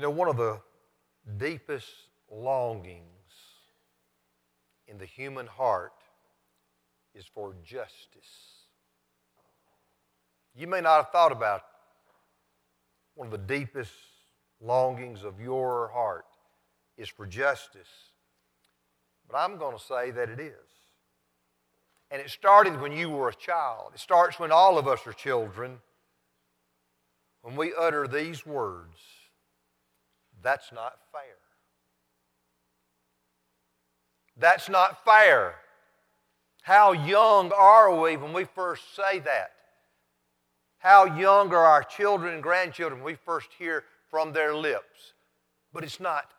You know, one of the deepest longings in the human heart is for justice. You may not have thought about one of the deepest longings of your heart is for justice, but I'm going to say that it is. And it started when you were a child. It starts when all of us are children. When we utter these words, that's not fair. That's not fair. How young are we when we first say that? How young are our children and grandchildren when we first hear from their lips? But it's not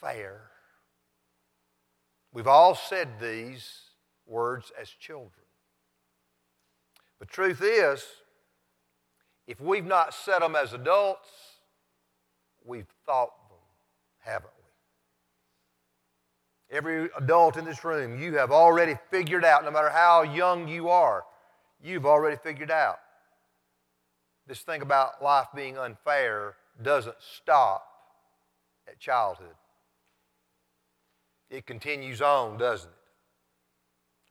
fair. We've all said these words as children. The truth is, if we've not said them as adults, we've thought haven't we? Every adult in this room, you have already figured out, no matter how young you are, you've already figured out. This thing about life being unfair doesn't stop at childhood. It continues on, doesn't it?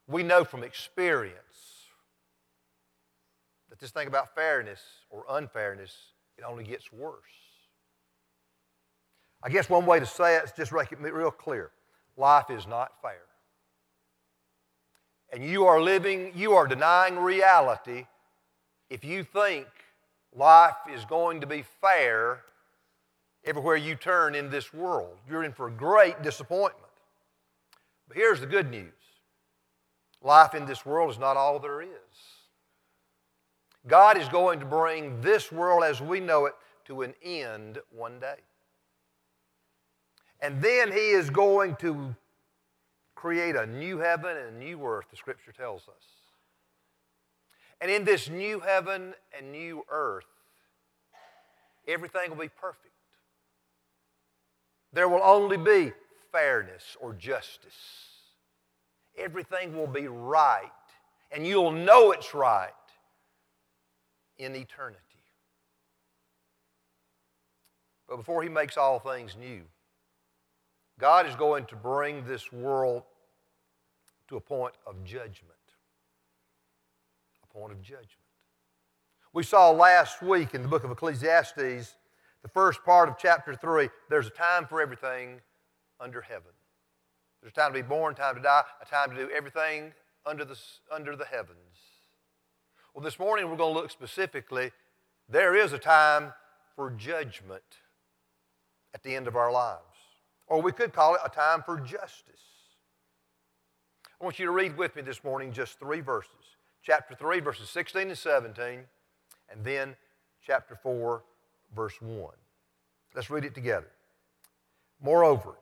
We know from experience that this thing about fairness or unfairness, it only gets worse. I guess one way to say it is just make it real clear. Life is not fair. And you are living, you are denying reality if you think life is going to be fair everywhere you turn in this world. You're in for great disappointment. But here's the good news life in this world is not all there is. God is going to bring this world as we know it to an end one day. And then He is going to create a new heaven and a new earth, the Scripture tells us. And in this new heaven and new earth, everything will be perfect. There will only be fairness or justice. Everything will be right, and you'll know it's right in eternity. But before He makes all things new, God is going to bring this world to a point of judgment. A point of judgment. We saw last week in the book of Ecclesiastes, the first part of chapter 3, there's a time for everything under heaven. There's a time to be born, time to die, a time to do everything under the, under the heavens. Well, this morning we're going to look specifically, there is a time for judgment at the end of our lives. Or we could call it a time for justice. I want you to read with me this morning just three verses. Chapter 3, verses 16 and 17, and then chapter 4, verse 1. Let's read it together. Moreover,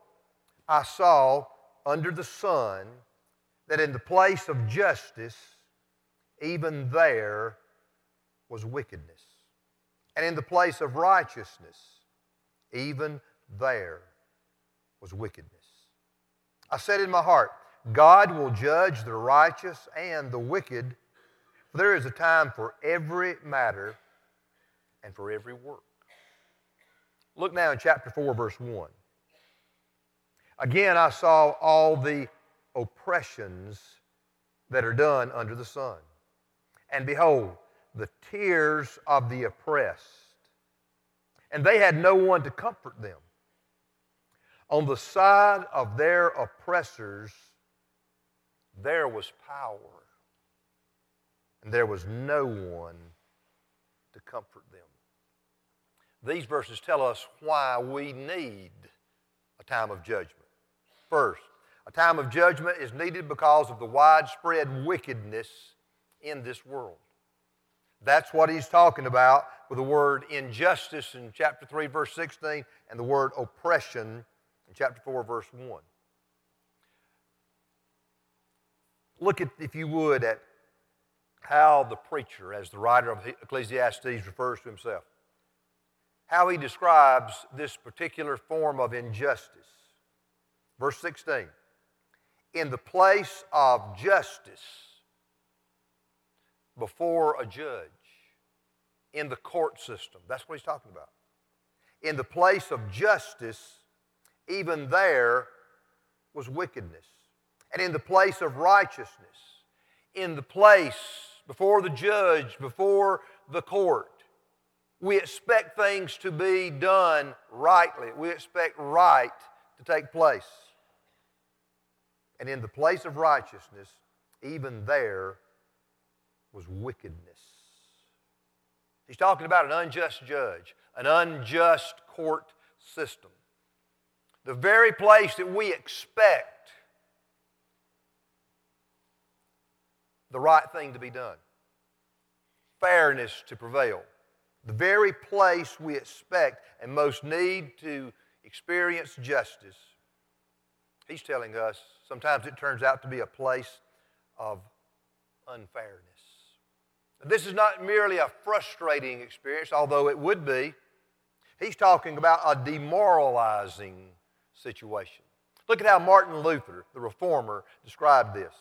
I saw under the sun that in the place of justice, even there was wickedness. And in the place of righteousness, even there was wickedness. I said in my heart, God will judge the righteous and the wicked, for there is a time for every matter and for every work. Look now in chapter 4, verse 1. Again, I saw all the oppressions that are done under the sun. And behold, the tears of the oppressed. And they had no one to comfort them. On the side of their oppressors, there was power, and there was no one to comfort them. These verses tell us why we need a time of judgment. First, a time of judgment is needed because of the widespread wickedness in this world. That's what he's talking about with the word injustice in chapter 3, verse 16, and the word oppression chapter 4, verse 1. Look at, if you would, at how the preacher, as the writer of Ecclesiastes refers to himself, how he describes this particular form of injustice. Verse 16 In the place of justice before a judge, in the court system. That's what he's talking about. In the place of justice, even there was wickedness. And in the place of righteousness, in the place before the judge, before the court, we expect things to be done rightly. We expect right to take place. And in the place of righteousness, even there was wickedness. He's talking about an unjust judge, an unjust court system. The very place that we expect the right thing to be done, fairness to prevail. The very place we expect and most need to experience justice, he's telling us sometimes it turns out to be a place of unfairness. This is not merely a frustrating experience, although it would be. He's talking about a demoralizing situation. Look at how Martin Luther, the reformer, described this.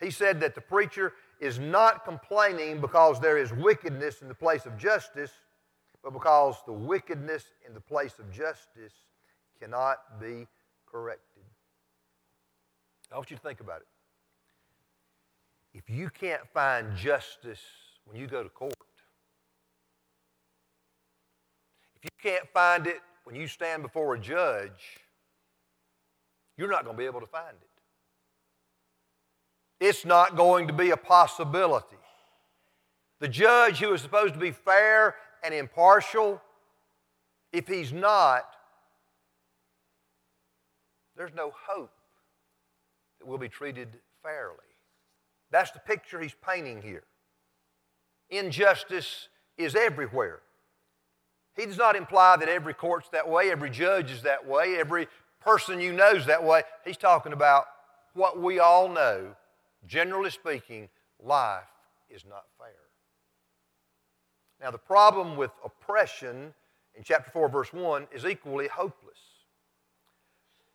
He said that the preacher is not complaining because there is wickedness in the place of justice, but because the wickedness in the place of justice cannot be corrected. I want you to think about it. If you can't find justice when you go to court, if you can't find it when you stand before a judge, you're not going to be able to find it. It's not going to be a possibility. The judge who is supposed to be fair and impartial, if he's not, there's no hope that we'll be treated fairly. That's the picture he's painting here. Injustice is everywhere. He does not imply that every court's that way, every judge is that way, every person you know is that way. He's talking about what we all know. Generally speaking, life is not fair. Now, the problem with oppression in chapter 4, verse 1 is equally hopeless.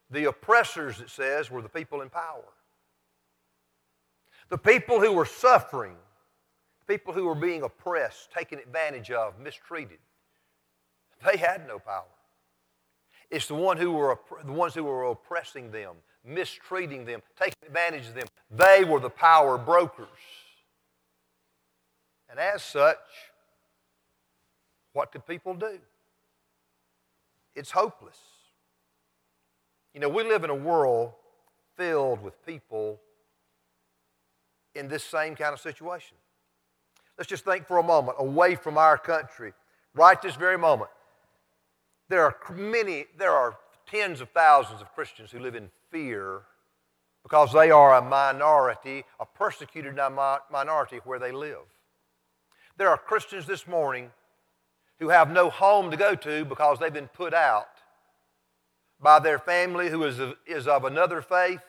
The oppressors, it says, were the people in power. The people who were suffering, people who were being oppressed, taken advantage of, mistreated, they had no power. It's the, one who were, the ones who were oppressing them, mistreating them, taking advantage of them. They were the power brokers. And as such, what could people do? It's hopeless. You know, we live in a world filled with people in this same kind of situation. Let's just think for a moment away from our country, right this very moment. There are many, there are tens of thousands of Christians who live in fear because they are a minority, a persecuted minority where they live. There are Christians this morning who have no home to go to because they've been put out by their family who is of, is of another faith,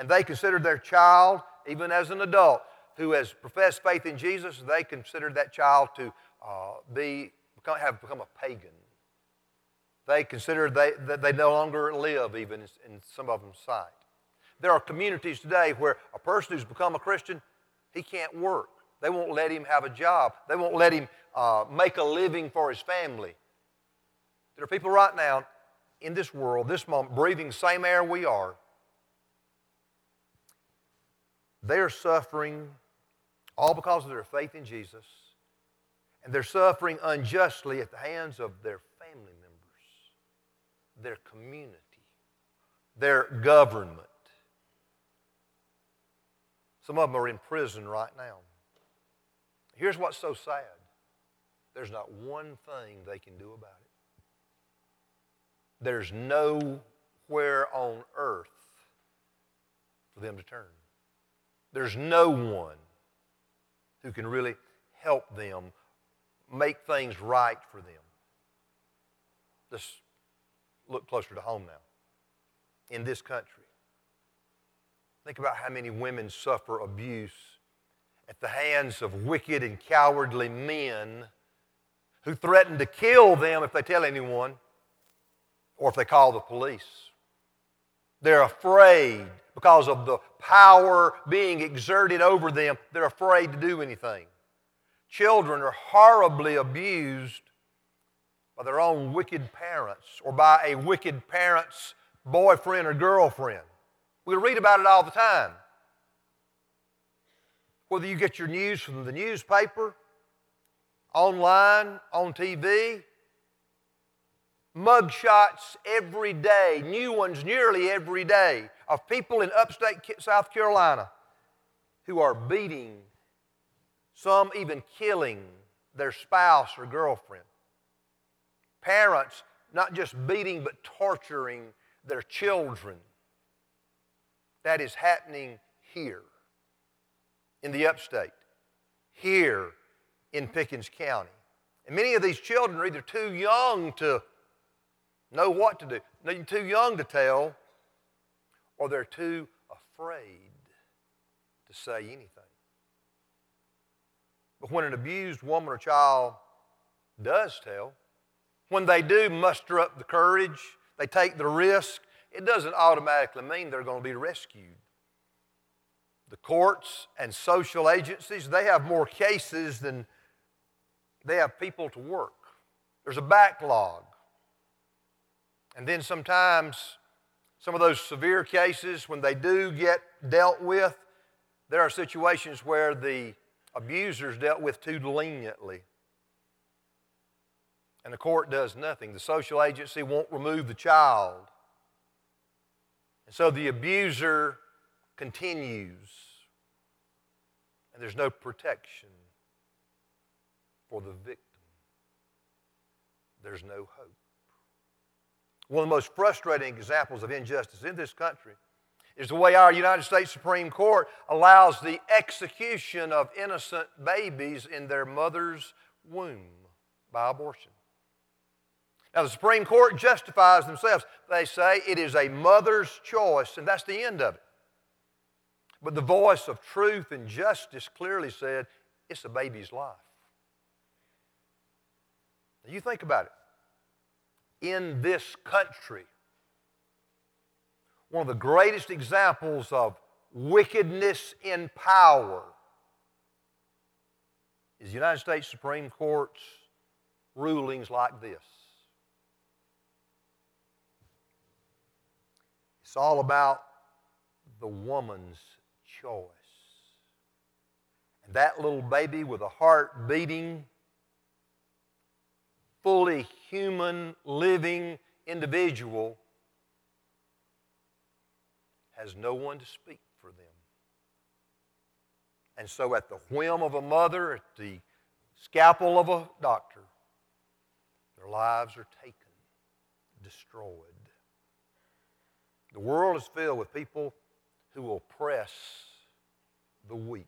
and they consider their child even as an adult who has professed faith in Jesus, they consider that child to uh, be, have become a pagan. They consider they, that they no longer live, even in some of them's sight. There are communities today where a person who's become a Christian, he can't work. They won't let him have a job. They won't let him uh, make a living for his family. There are people right now in this world, this moment, breathing the same air we are, they are suffering all because of their faith in Jesus, and they're suffering unjustly at the hands of their their community, their government. Some of them are in prison right now. Here's what's so sad there's not one thing they can do about it. There's nowhere on earth for them to turn. There's no one who can really help them make things right for them. Let's look closer to home now. In this country, think about how many women suffer abuse at the hands of wicked and cowardly men who threaten to kill them if they tell anyone or if they call the police. They're afraid because of the power being exerted over them, they're afraid to do anything. Children are horribly abused by their own wicked parents or by a wicked parent's boyfriend or girlfriend. We read about it all the time. Whether you get your news from the newspaper, online, on TV, mugshots every day, new ones nearly every day, of people in upstate South Carolina who are beating, some even killing their spouse or girlfriend. Parents not just beating but torturing their children. That is happening here in the upstate, here in Pickens County. And many of these children are either too young to know what to do, they're too young to tell, or they're too afraid to say anything. But when an abused woman or child does tell, when they do muster up the courage, they take the risk, it doesn't automatically mean they're going to be rescued. The courts and social agencies, they have more cases than they have people to work. There's a backlog. And then sometimes, some of those severe cases, when they do get dealt with, there are situations where the abuser's dealt with too leniently. And the court does nothing. The social agency won't remove the child. And so the abuser continues, and there's no protection for the victim. There's no hope. One of the most frustrating examples of injustice in this country is the way our United States Supreme Court allows the execution of innocent babies in their mother's womb by abortion. Now, the Supreme Court justifies themselves. They say it is a mother's choice, and that's the end of it. But the voice of truth and justice clearly said it's a baby's life. Now, you think about it. In this country, one of the greatest examples of wickedness in power is the United States Supreme Court's rulings like this. It's all about the woman's choice. And that little baby with a heart beating, fully human, living individual has no one to speak for them. And so, at the whim of a mother, at the scalpel of a doctor, their lives are taken, destroyed. The world is filled with people who oppress the weak,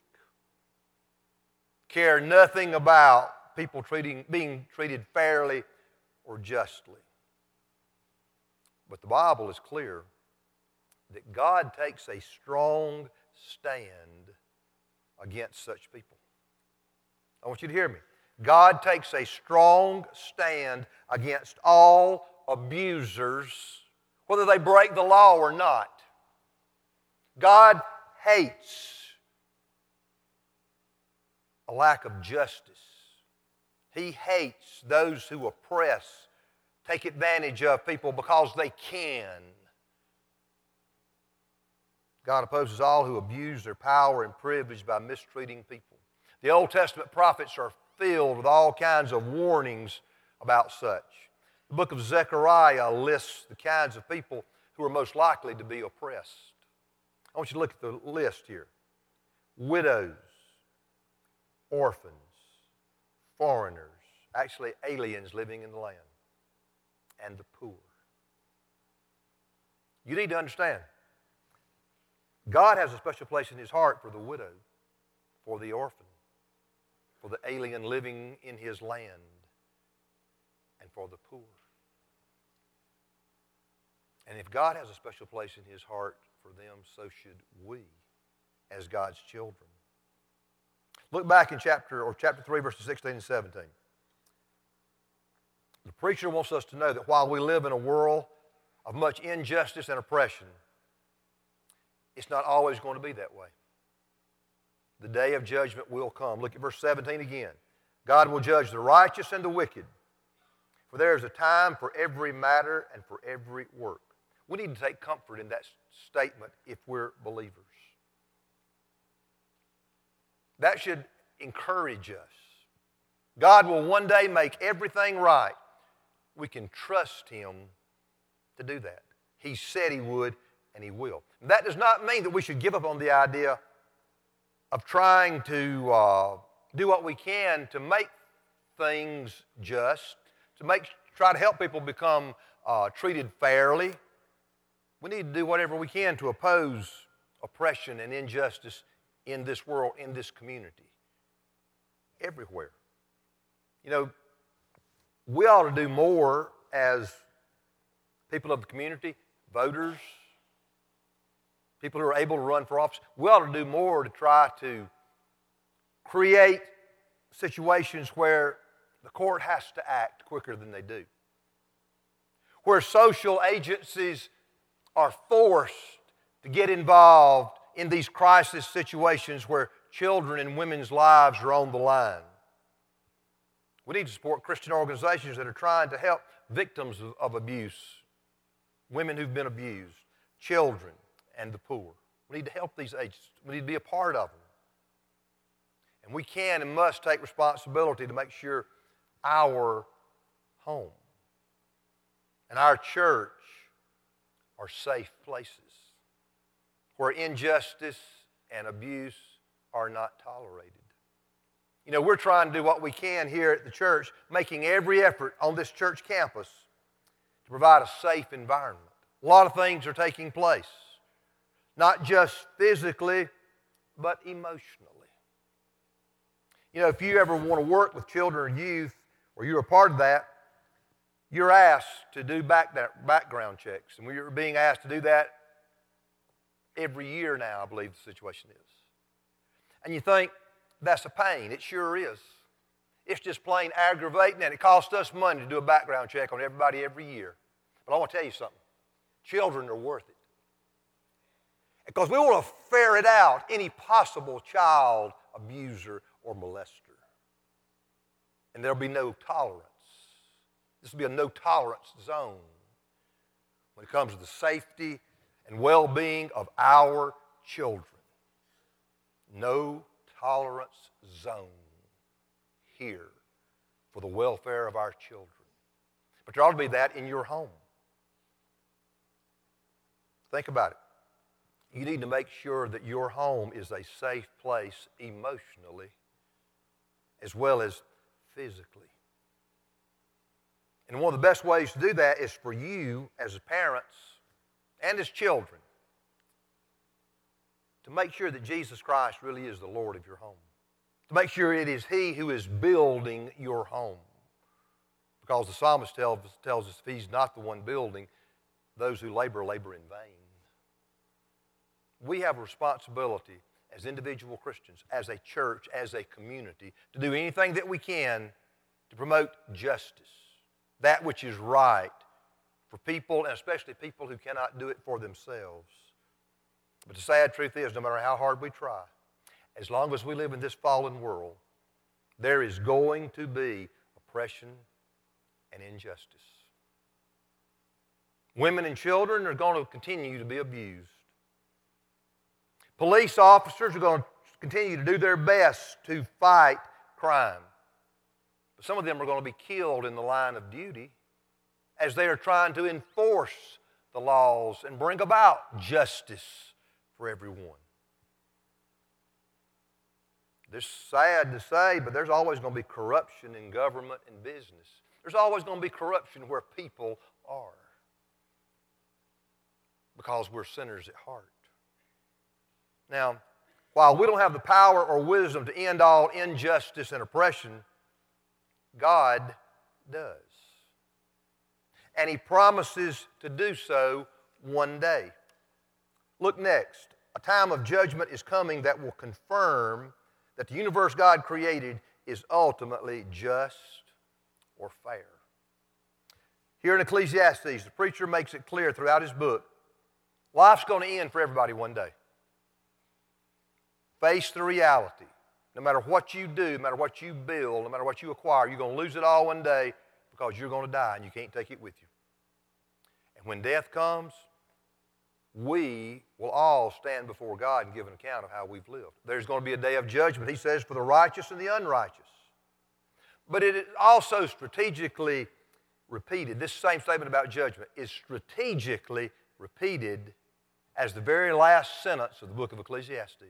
care nothing about people treating, being treated fairly or justly. But the Bible is clear that God takes a strong stand against such people. I want you to hear me. God takes a strong stand against all abusers, whether they break the law or not. God hates a lack of justice. He hates those who oppress, take advantage of people because they can. God opposes all who abuse their power and privilege by mistreating people. The Old Testament prophets are filled with all kinds of warnings about such. The book of Zechariah lists the kinds of people who are most likely to be oppressed. I want you to look at the list here widows, orphans, foreigners, actually aliens living in the land, and the poor. You need to understand God has a special place in his heart for the widow, for the orphan, for the alien living in his land, and for the poor. And if God has a special place in his heart for them, so should we as God's children. Look back in chapter or chapter 3 verses 16 and 17. The preacher wants us to know that while we live in a world of much injustice and oppression, it's not always going to be that way. The day of judgment will come. Look at verse 17 again. God will judge the righteous and the wicked. For there is a time for every matter and for every work. We need to take comfort in that statement if we're believers. That should encourage us. God will one day make everything right. We can trust Him to do that. He said He would, and He will. That does not mean that we should give up on the idea of trying to uh, do what we can to make things just, to make, try to help people become uh, treated fairly. We need to do whatever we can to oppose oppression and injustice in this world, in this community, everywhere. You know, we ought to do more as people of the community, voters, people who are able to run for office. We ought to do more to try to create situations where the court has to act quicker than they do, where social agencies are forced to get involved in these crisis situations where children and women's lives are on the line. We need to support Christian organizations that are trying to help victims of, of abuse, women who've been abused, children, and the poor. We need to help these agencies. We need to be a part of them. And we can and must take responsibility to make sure our home and our church are safe places where injustice and abuse are not tolerated. You know, we're trying to do what we can here at the church, making every effort on this church campus to provide a safe environment. A lot of things are taking place, not just physically, but emotionally. You know, if you ever want to work with children or youth, or you're a part of that, you're asked to do back that background checks. And we're being asked to do that every year now, I believe the situation is. And you think, that's a pain. It sure is. It's just plain aggravating, and it costs us money to do a background check on everybody every year. But I want to tell you something children are worth it. Because we want to ferret out any possible child abuser or molester. And there'll be no tolerance. This will be a no tolerance zone when it comes to the safety and well being of our children. No tolerance zone here for the welfare of our children. But there ought to be that in your home. Think about it. You need to make sure that your home is a safe place emotionally as well as physically. And one of the best ways to do that is for you as parents and as children to make sure that Jesus Christ really is the Lord of your home. To make sure it is He who is building your home. Because the psalmist tells, tells us if He's not the one building, those who labor, labor in vain. We have a responsibility as individual Christians, as a church, as a community, to do anything that we can to promote justice, that which is right for people, and especially people who cannot do it for themselves. But the sad truth is, no matter how hard we try, as long as we live in this fallen world, there is going to be oppression and injustice. Women and children are going to continue to be abused. Police officers are going to continue to do their best to fight crime. Some of them are going to be killed in the line of duty as they are trying to enforce the laws and bring about justice for everyone. This is sad to say, but there's always going to be corruption in government and business. There's always going to be corruption where people are because we're sinners at heart. Now, while we don't have the power or wisdom to end all injustice and oppression, God does. And He promises to do so one day. Look next. A time of judgment is coming that will confirm that the universe God created is ultimately just or fair. Here in Ecclesiastes, the preacher makes it clear throughout his book life's going to end for everybody one day. Face the reality. No matter what you do, no matter what you build, no matter what you acquire, you're going to lose it all one day because you're going to die and you can't take it with you. And when death comes, we will all stand before God and give an account of how we've lived. There's going to be a day of judgment, he says, for the righteous and the unrighteous. But it is also strategically repeated. This same statement about judgment is strategically repeated as the very last sentence of the book of Ecclesiastes.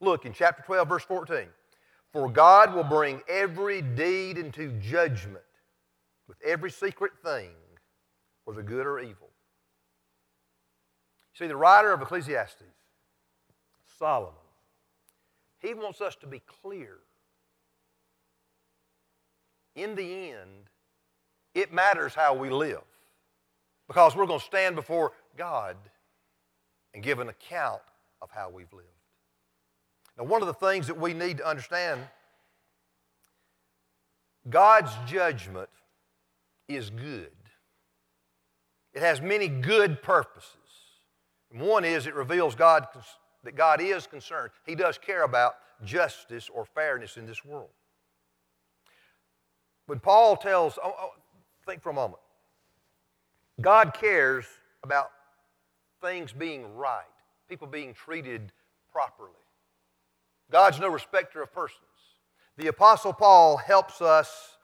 Look in chapter 12, verse 14. For God will bring every deed into judgment with every secret thing, whether good or evil. See, the writer of Ecclesiastes, Solomon, he wants us to be clear. In the end, it matters how we live because we're going to stand before God and give an account of how we've lived. Now, one of the things that we need to understand God's judgment is good. It has many good purposes. And one is it reveals God, that God is concerned. He does care about justice or fairness in this world. When Paul tells, oh, oh, think for a moment. God cares about things being right, people being treated properly. God's no respecter of persons. The Apostle Paul helps us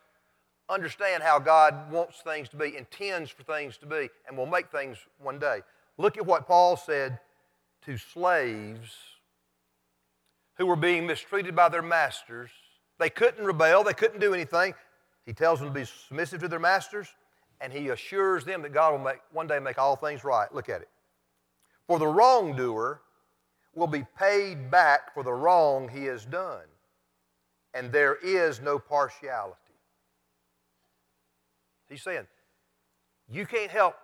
understand how God wants things to be, intends for things to be, and will make things one day. Look at what Paul said to slaves who were being mistreated by their masters. They couldn't rebel, they couldn't do anything. He tells them to be submissive to their masters, and he assures them that God will make, one day make all things right. Look at it. For the wrongdoer will be paid back for the wrong he has done, and there is no partiality. He's saying, you can't help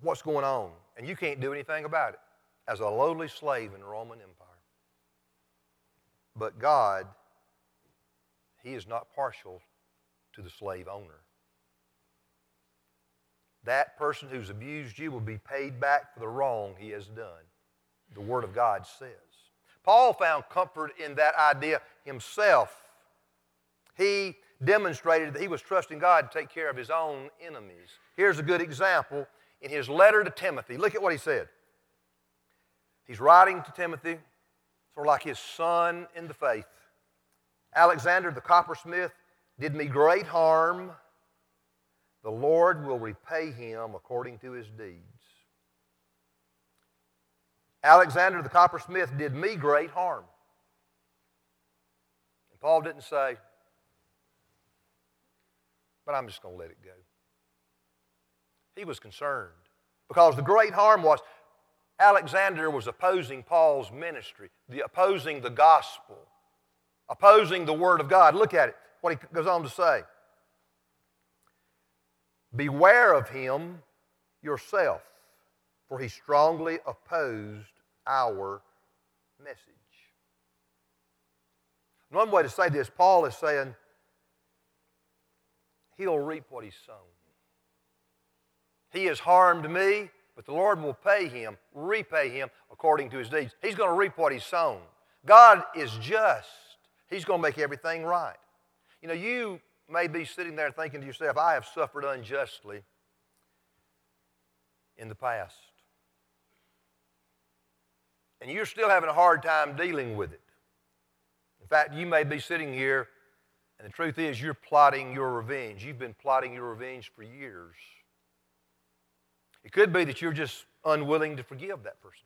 what's going on, and you can't do anything about it as a lowly slave in the Roman Empire. But God, He is not partial to the slave owner. That person who's abused you will be paid back for the wrong he has done. The Word of God says. Paul found comfort in that idea himself. He demonstrated that he was trusting God to take care of his own enemies. Here's a good example in his letter to Timothy. Look at what he said. He's writing to Timothy, sort of like his son in the faith. Alexander the coppersmith did me great harm. The Lord will repay him according to his deeds. Alexander the coppersmith did me great harm. And Paul didn't say, but I'm just going to let it go. He was concerned because the great harm was Alexander was opposing Paul's ministry, the opposing the gospel, opposing the word of God. Look at it, what he goes on to say. Beware of him yourself, for he strongly opposed our message. One way to say this, Paul is saying, he'll reap what he's sown. He has harmed me, but the Lord will pay him, repay him according to his deeds. He's going to reap what he's sown. God is just. He's going to make everything right. You know, you may be sitting there thinking to yourself, I have suffered unjustly in the past. And you're still having a hard time dealing with it. In fact, you may be sitting here, and the truth is, you're plotting your revenge. You've been plotting your revenge for years. It could be that you're just unwilling to forgive that person.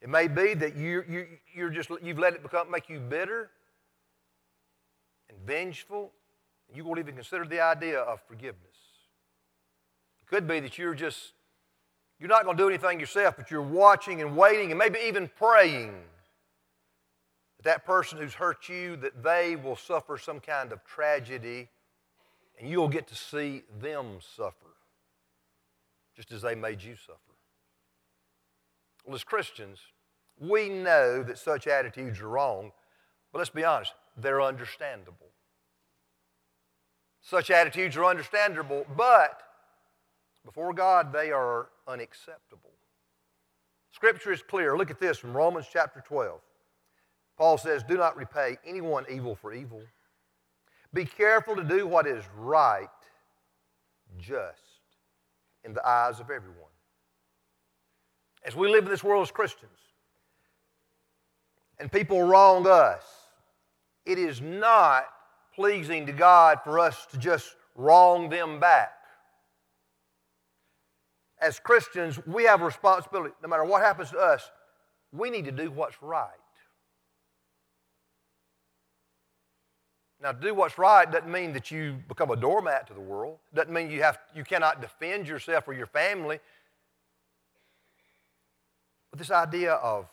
It may be that you, you, you're just, you've let it become, make you bitter and vengeful. And you won't even consider the idea of forgiveness. It could be that you're just, you're not going to do anything yourself, but you're watching and waiting and maybe even praying that that person who's hurt you, that they will suffer some kind of tragedy and you'll get to see them suffer just as they made you suffer. Well, as Christians, we know that such attitudes are wrong, but let's be honest, they're understandable. Such attitudes are understandable, but before God, they are unacceptable. Scripture is clear. Look at this from Romans chapter 12. Paul says, Do not repay anyone evil for evil, Be careful to do what is right, just in the eyes of everyone. As we live in this world as Christians, and people wrong us, it is not pleasing to God for us to just wrong them back. As Christians, we have a responsibility. No matter what happens to us, we need to do what's right. Now, to do what's right doesn't mean that you become a doormat to the world. Doesn't mean you have you cannot defend yourself or your family. But this idea of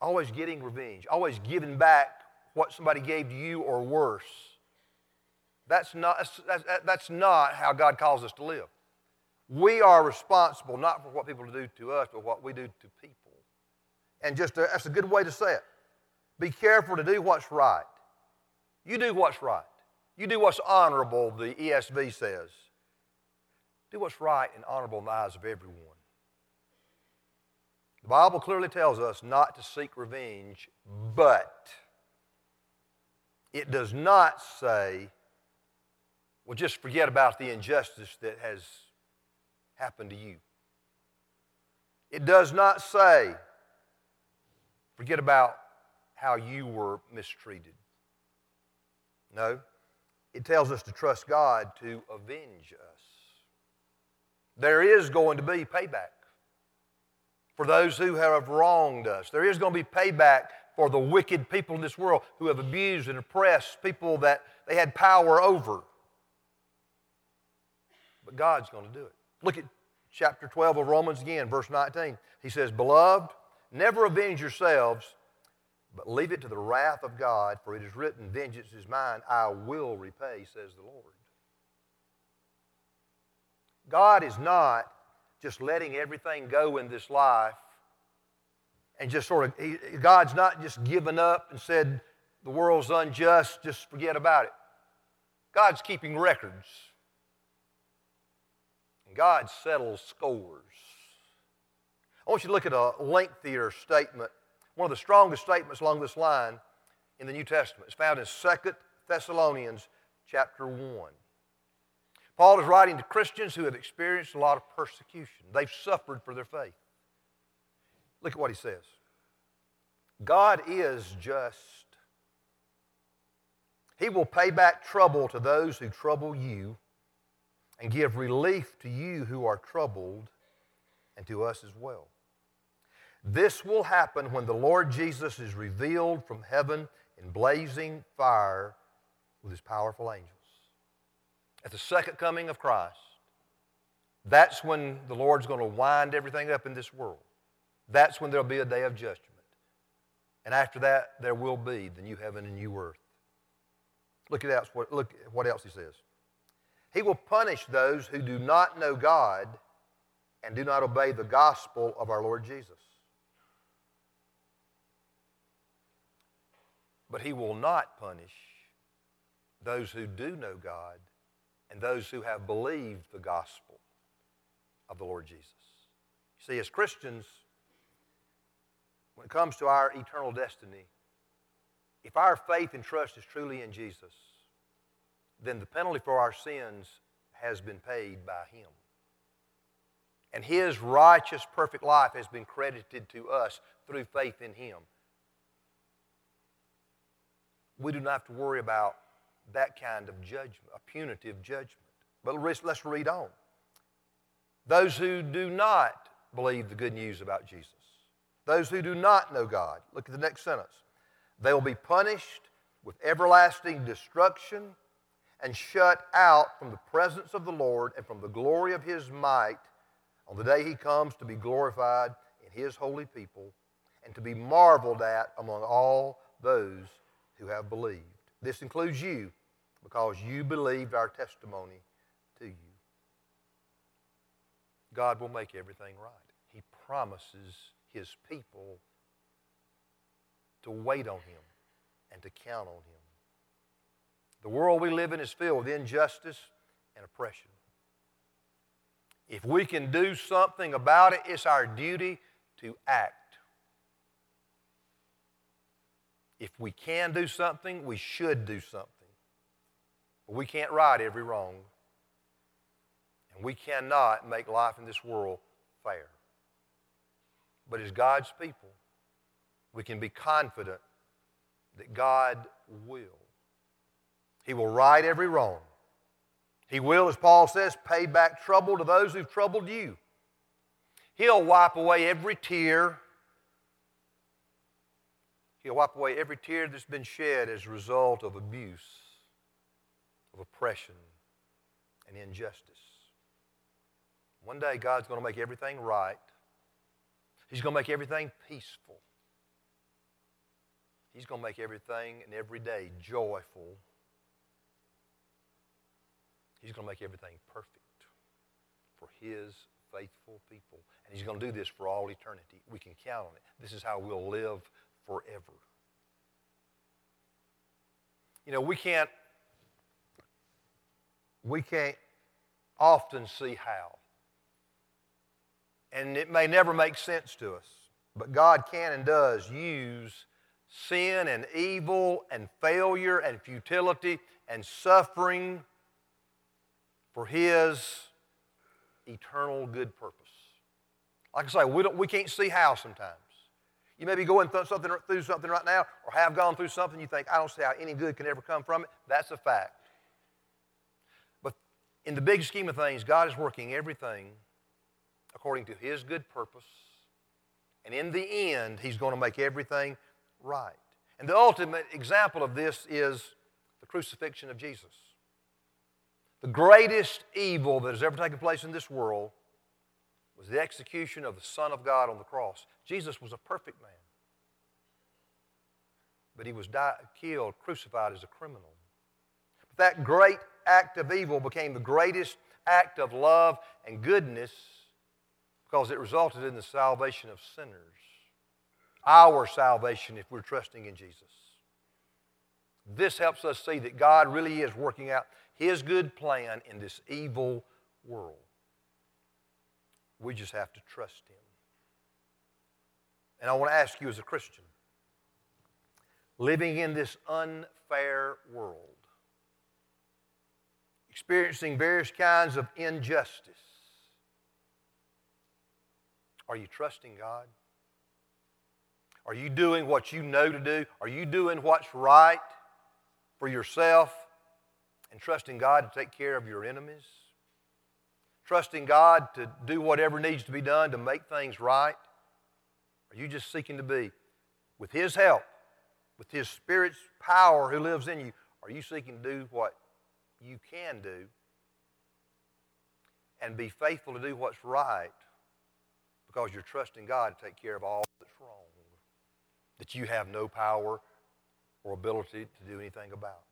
always getting revenge, always giving back what somebody gave to you or worse, that's not, that's, that's not how God calls us to live. We are responsible not for what people do to us, but what we do to people. And just a, that's a good way to say it. Be careful to do what's right. You do what's right. You do what's honorable, the ESV says. Do what's right and honorable in the eyes of everyone. The Bible clearly tells us not to seek revenge, but it does not say, well, just forget about the injustice that has happened to you. It does not say, forget about how you were mistreated. No, it tells us to trust God to avenge us. There is going to be payback for those who have wronged us. There is going to be payback for the wicked people in this world who have abused and oppressed people that they had power over. But God's going to do it. Look at chapter 12 of Romans again, verse 19. He says, Beloved, never avenge yourselves but leave it to the wrath of God, for it is written, Vengeance is mine, I will repay, says the Lord. God is not just letting everything go in this life and just sort of, he, God's not just given up and said, the world's unjust, just forget about it. God's keeping records. God settles scores. I want you to look at a lengthier statement one of the strongest statements along this line in the New Testament. It's found in 2 Thessalonians chapter 1. Paul is writing to Christians who have experienced a lot of persecution. They've suffered for their faith. Look at what he says God is just. He will pay back trouble to those who trouble you and give relief to you who are troubled and to us as well. This will happen when the Lord Jesus is revealed from heaven in blazing fire with his powerful angels. At the second coming of Christ, that's when the Lord's going to wind everything up in this world. That's when there'll be a day of judgment. And after that, there will be the new heaven and new earth. Look at, that, look at what else he says. He will punish those who do not know God and do not obey the gospel of our Lord Jesus. But he will not punish those who do know God and those who have believed the gospel of the Lord Jesus. See, as Christians, when it comes to our eternal destiny, if our faith and trust is truly in Jesus, then the penalty for our sins has been paid by Him. And His righteous, perfect life has been credited to us through faith in Him we do not have to worry about that kind of judgment, a punitive judgment. But let's read on. Those who do not believe the good news about Jesus, those who do not know God, look at the next sentence. They will be punished with everlasting destruction and shut out from the presence of the Lord and from the glory of his might on the day he comes to be glorified in his holy people and to be marveled at among all those who have believed. This includes you because you believed our testimony to you. God will make everything right. He promises his people to wait on him and to count on him. The world we live in is filled with injustice and oppression. If we can do something about it, it's our duty to act. If we can do something, we should do something. But we can't right every wrong. And we cannot make life in this world fair. But as God's people, we can be confident that God will. He will right every wrong. He will, as Paul says, pay back trouble to those who've troubled you. He'll wipe away every tear. He'll wipe away every tear that's been shed as a result of abuse, of oppression, and injustice. One day, God's going to make everything right. He's going to make everything peaceful. He's going to make everything and every day joyful. He's going to make everything perfect for His faithful people. And He's going to do this for all eternity. We can count on it. This is how we'll live forever. You know, we can't we can't often see how. And it may never make sense to us, but God can and does use sin and evil and failure and futility and suffering for His eternal good purpose. Like I say, we, don't, we can't see how sometimes. You may be going through something, through something right now or have gone through something you think, I don't see how any good can ever come from it. That's a fact. But in the big scheme of things, God is working everything according to His good purpose. And in the end, He's going to make everything right. And the ultimate example of this is the crucifixion of Jesus. The greatest evil that has ever taken place in this world was the execution of the Son of God on the cross. Jesus was a perfect man, but he was killed, crucified as a criminal. But that great act of evil became the greatest act of love and goodness because it resulted in the salvation of sinners. Our salvation if we're trusting in Jesus. This helps us see that God really is working out His good plan in this evil world. We just have to trust Him. And I want to ask you as a Christian, living in this unfair world, experiencing various kinds of injustice, are you trusting God? Are you doing what you know to do? Are you doing what's right for yourself and trusting God to take care of your enemies? Trusting God to do whatever needs to be done to make things right? Are you just seeking to be, with His help, with His Spirit's power who lives in you, are you seeking to do what you can do and be faithful to do what's right because you're trusting God to take care of all that's wrong that you have no power or ability to do anything about?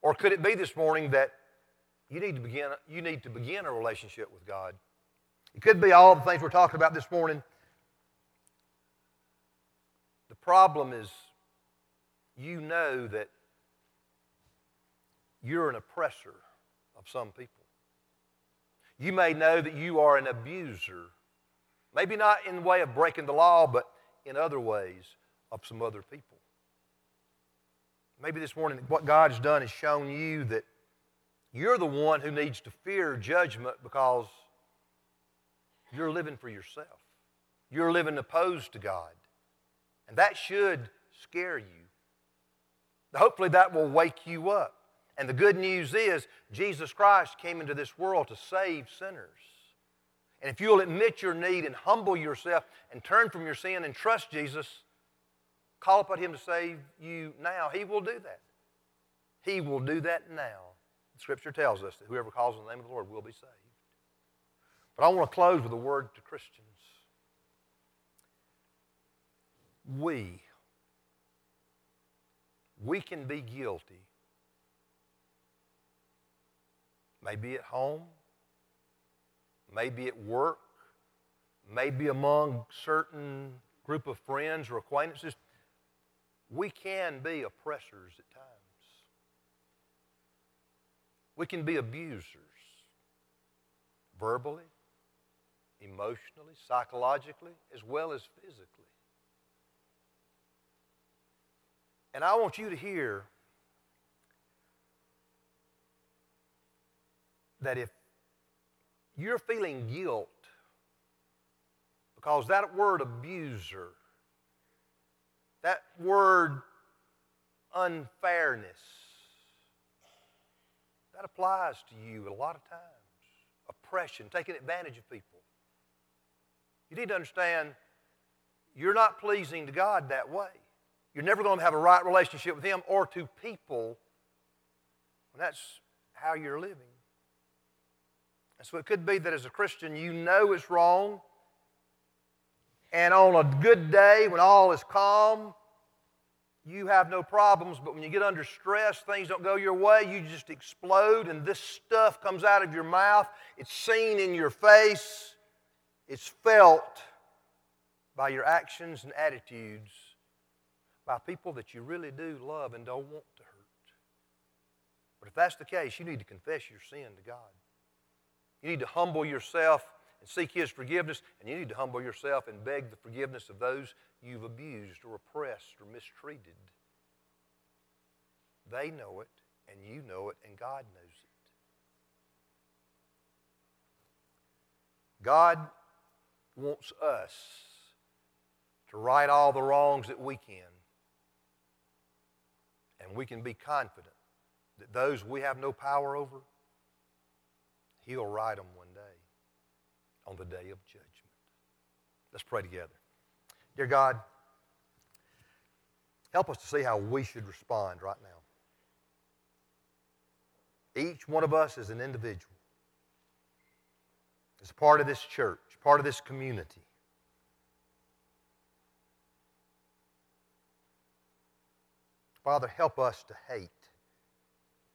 Or could it be this morning that you need to begin, you need to begin a relationship with God? It could be all the things we're talking about this morning. The problem is you know that you're an oppressor of some people. You may know that you are an abuser Maybe not in the way of breaking the law, but in other ways of some other people. Maybe this morning, what God has done is shown you that you're the one who needs to fear judgment because you're living for yourself. You're living opposed to God. And that should scare you. Hopefully, that will wake you up. And the good news is, Jesus Christ came into this world to save sinners. And if you'll admit your need and humble yourself and turn from your sin and trust Jesus, call upon Him to save you now, He will do that. He will do that now. Scripture tells us that whoever calls on the name of the Lord will be saved. But I want to close with a word to Christians. We, we can be guilty. Maybe at home, maybe at work, maybe among certain group of friends or acquaintances, we can be oppressors at times. We can be abusers, verbally, emotionally, psychologically, as well as physically. And I want you to hear that if you're feeling guilt because that word abuser, that word unfairness, that applies to you a lot of times. Oppression, taking advantage of people. You need to understand you're not pleasing to God that way. You're never going to have a right relationship with Him or to people when that's how you're living. And so it could be that as a Christian, you know it's wrong. And on a good day, when all is calm, you have no problems. But when you get under stress, things don't go your way, you just explode, and this stuff comes out of your mouth. It's seen in your face, it's felt by your actions and attitudes by people that you really do love and don't want to hurt. But if that's the case, you need to confess your sin to God. You need to humble yourself and seek His forgiveness, and you need to humble yourself and beg the forgiveness of those you've abused or oppressed or mistreated. They know it, and you know it, and God knows it. God wants us to right all the wrongs that we can. And we can be confident that those we have no power over, He'll right them day on the day of judgment. Let's pray together. Dear God, help us to see how we should respond right now. Each one of us is an individual, is part of this church, part of this community. Father, help us to hate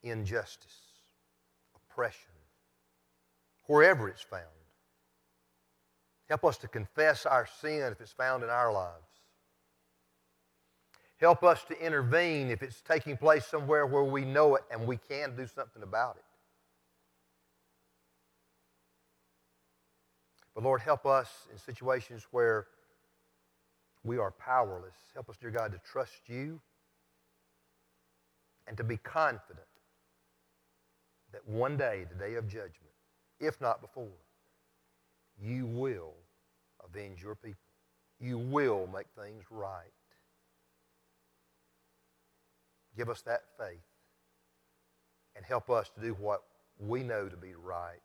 injustice, oppression, wherever it's found. Help us to confess our sin if it's found in our lives. Help us to intervene if it's taking place somewhere where we know it and we can do something about it. But Lord, help us in situations where we are powerless. Help us, dear God, to trust you and to be confident that one day, the day of judgment, if not before, you will avenge your people. You will make things right. Give us that faith and help us to do what we know to be right,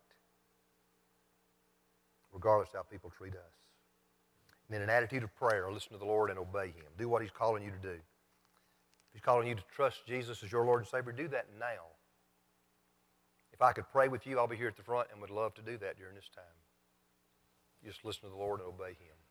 regardless of how people treat us. And in an attitude of prayer, listen to the Lord and obey Him. Do what He's calling you to do. If He's calling you to trust Jesus as your Lord and Savior. Do that now. If I could pray with you, I'll be here at the front and would love to do that during this time. Just listen to the Lord and obey Him.